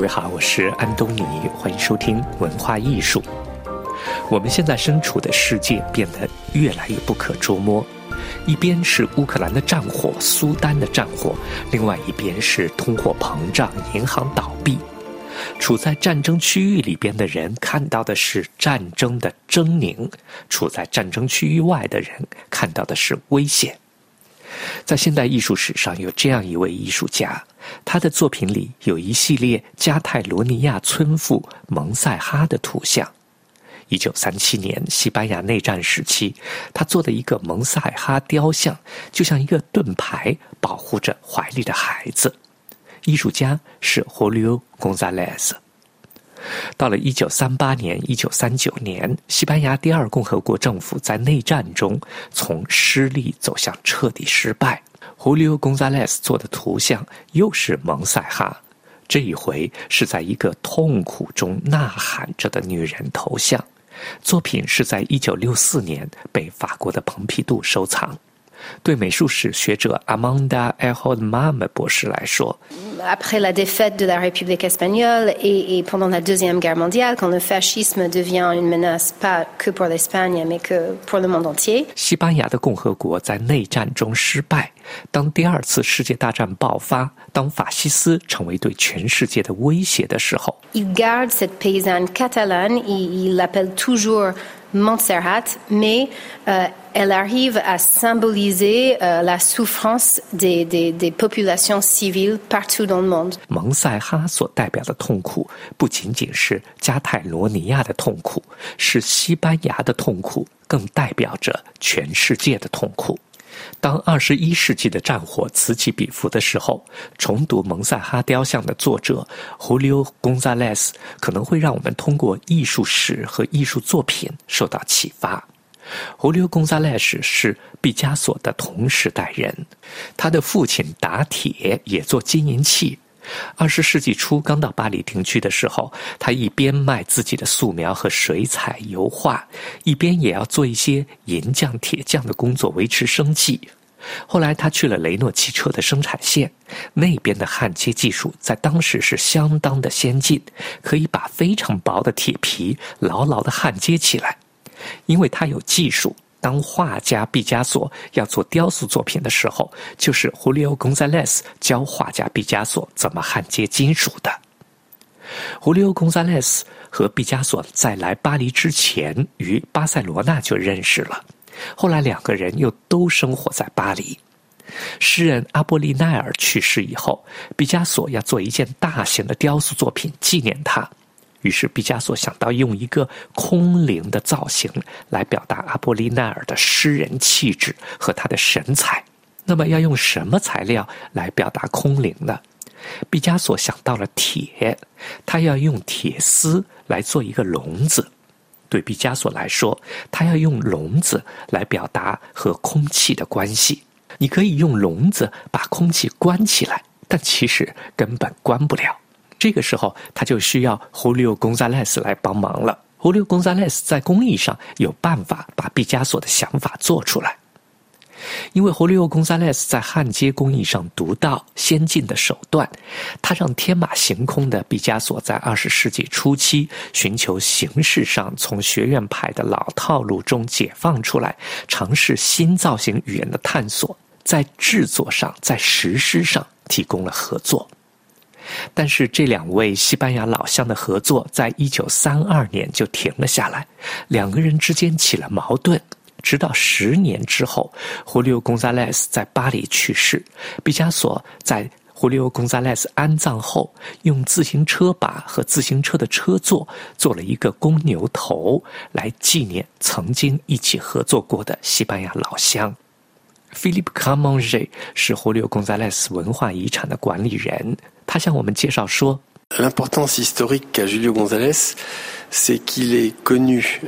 各位好，我是安东尼，欢迎收听文化艺术。我们现在身处的世界变得越来越不可捉摸，一边是乌克兰的战火、苏丹的战火，另外一边是通货膨胀、银行倒闭。处在战争区域里边的人看到的是战争的狰狞，处在战争区域外的人看到的是危险。在现代艺术史上，有这样一位艺术家，他的作品里有一系列加泰罗尼亚村妇蒙塞哈的图像。一九三七年，西班牙内战时期，他做的一个蒙塞哈雕像，就像一个盾牌，保护着怀里的孩子。艺术家是霍利欧·贡萨雷斯。到了一九三八年、一九三九年，西班牙第二共和国政府在内战中从失利走向彻底失败。胡里欧·贡萨雷斯做的图像又是蒙塞哈，这一回是在一个痛苦中呐喊着的女人头像。作品是在一九六四年被法国的蓬皮杜收藏。对美术史学者 Amanda Ehold Mam 博士来说，Après la défaite de la République espagnole et pendant la deuxième guerre mondiale, quand le fascisme devient une menace pas que pour l'Espagne mais que pour le monde entier，西班牙的共和国在内战中失败。当第二次世界大战爆发，当法西斯成为对全世界的威胁的时候，il garde cette paysanne catalane, il l'appelle toujours Montserrat, mais elle arrive à symboliser la souffrance des des des populations civiles partout dans le monde。蒙塞哈所代表的痛苦，不仅仅是加泰罗尼亚的痛苦，是西班牙的痛苦，更代表着全世界的痛苦。 当二十一世纪的战火此起彼伏的时候，重读蒙塞哈雕像的作者胡里欧·贡萨雷斯可能会让我们通过艺术史和艺术作品受到启发。胡里欧·贡萨雷斯是毕加索的同时代人，他的父亲打铁也做金银器。二十世纪初刚到巴黎定居的时候，他一边卖自己的素描和水彩油画，一边也要做一些银匠、铁匠的工作维持生计。后来他去了雷诺汽车的生产线，那边的焊接技术在当时是相当的先进，可以把非常薄的铁皮牢牢的焊接起来，因为他有技术。当画家毕加索要做雕塑作品的时候，就是胡里欧·贡萨雷斯教画家毕加索怎么焊接金属的。胡里欧·贡萨雷斯和毕加索在来巴黎之前，于巴塞罗那就认识了。后来两个人又都生活在巴黎。诗人阿波利奈尔去世以后，毕加索要做一件大型的雕塑作品纪念他。于是，毕加索想到用一个空灵的造型来表达阿波利奈尔的诗人气质和他的神采。那么，要用什么材料来表达空灵呢？毕加索想到了铁，他要用铁丝来做一个笼子。对毕加索来说，他要用笼子来表达和空气的关系。你可以用笼子把空气关起来，但其实根本关不了。这个时候，他就需要胡里欧·贡萨雷斯来帮忙了。胡里欧·贡萨雷斯在工艺上有办法把毕加索的想法做出来，因为胡里欧·贡萨雷斯在焊接工艺上独到先进的手段，他让天马行空的毕加索在二十世纪初期寻求形式上从学院派的老套路中解放出来，尝试新造型语言的探索，在制作上、在实施上提供了合作。但是这两位西班牙老乡的合作，在一九三二年就停了下来，两个人之间起了矛盾。直到十年之后，胡里欧·贡萨雷斯在巴黎去世，毕加索在胡里欧·贡萨雷斯安葬后，用自行车把和自行车的车座做了一个公牛头，来纪念曾经一起合作过的西班牙老乡。Philip Camonge 是胡里欧·贡萨雷斯文化遗产的管理人。他向我们介绍说：“L'importance historique qu'a Julio González, c'est qu'il est connu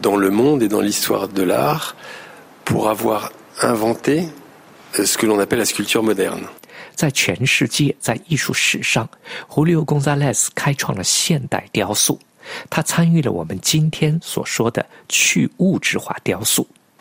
dans le monde et dans l'histoire de l'art pour avoir inventé ce que l'on appelle la sculpture moderne。”在全世界，在艺术史上，胡里欧·贡萨雷斯开创了现代雕塑。他参与了我们今天所说的去物质化雕塑。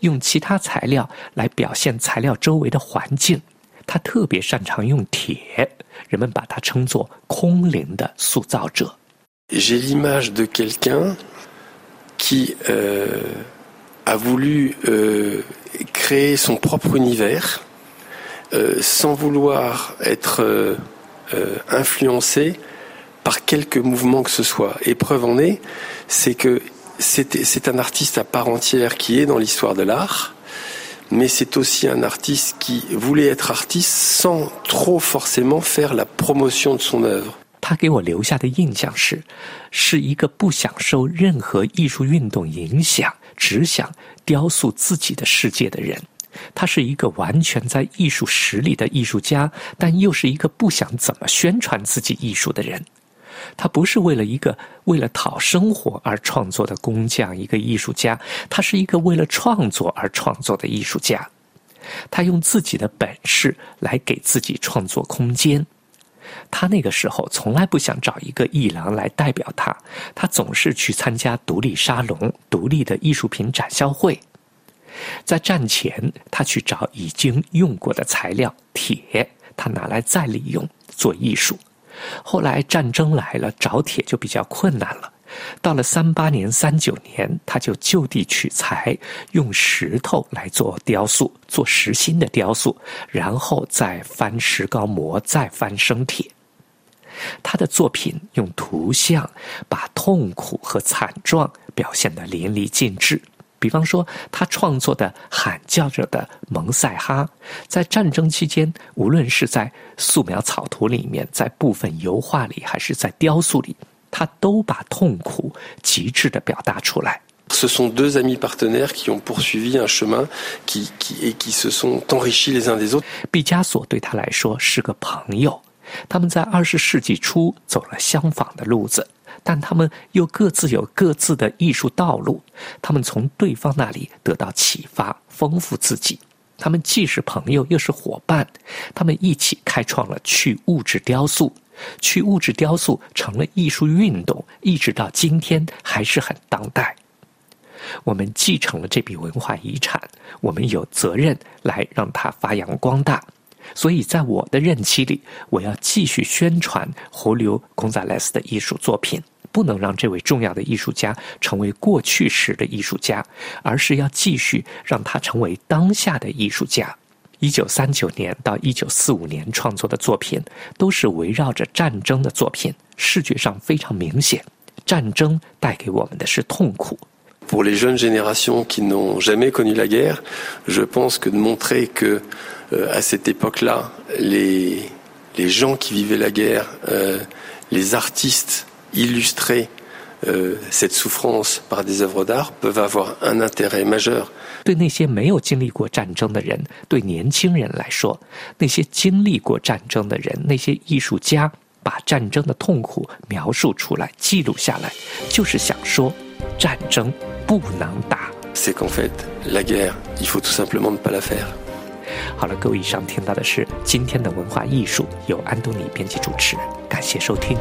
用其他材料来表现材料周围的环境。他特别擅长用铁，人们把他称作空灵的塑造者。J'ai l'image de quelqu'un qui a voulu créer son propre univers sans vouloir être influencé par quelque mouvement que ce soit. Et preuve en est, c'est que c'est un artiste à part entière qui est dans l'histoire de l'art. mais c'est aussi un artiste qui voulait être artiste sans trop forcément faire la promotion de son œuvre。他给我留下的印象是，是一个不享受任何艺术运动影响，只想雕塑自己的世界的人。他是一个完全在艺术实力的艺术家，但又是一个不想怎么宣传自己艺术的人。他不是为了一个为了讨生活而创作的工匠，一个艺术家，他是一个为了创作而创作的艺术家。他用自己的本事来给自己创作空间。他那个时候从来不想找一个艺廊来代表他，他总是去参加独立沙龙、独立的艺术品展销会。在战前，他去找已经用过的材料铁，他拿来再利用做艺术。后来战争来了，找铁就比较困难了。到了三八年、三九年，他就就地取材，用石头来做雕塑，做实心的雕塑，然后再翻石膏模，再翻生铁。他的作品用图像把痛苦和惨状表现得淋漓尽致。比方说，他创作的喊叫着的蒙塞哈，在战争期间，无论是在素描草图里面，在部分油画里，还是在雕塑里，他都把痛苦极致的表达出来。Ce sont deux amis partenaires qui ont poursuivi un chemin qui qui et qui se sont enrichis les uns des autres。毕加索对他来说是个朋友，他们在二十世纪初走了相仿的路子。但他们又各自有各自的艺术道路，他们从对方那里得到启发，丰富自己。他们既是朋友，又是伙伴。他们一起开创了去物质雕塑，去物质雕塑成了艺术运动，一直到今天还是很当代。我们继承了这笔文化遗产，我们有责任来让它发扬光大。所以在我的任期里，我要继续宣传胡留孔萨雷斯的艺术作品，不能让这位重要的艺术家成为过去时的艺术家，而是要继续让他成为当下的艺术家。一九三九年到一九四五年创作的作品，都是围绕着战争的作品，视觉上非常明显。战争带给我们的是痛苦。Pour les jeunes générations qui n'ont jamais connu la guerre, je pense que de montrer que à cette époque-là, les, les gens qui vivaient la guerre, les artistes illustraient cette souffrance par des œuvres d'art peuvent avoir un intérêt majeur. 对那些没有经历过战争的人，对年轻人来说，那些经历过战争的人，那些艺术家把战争的痛苦描述出来、记录下来，就是想说，战争 不能打。C'est qu'en fait, la guerre, il faut tout simplement ne pas la faire. 好了，各位，以上听到的是今天的文化艺术，由安东尼编辑主持，感谢收听。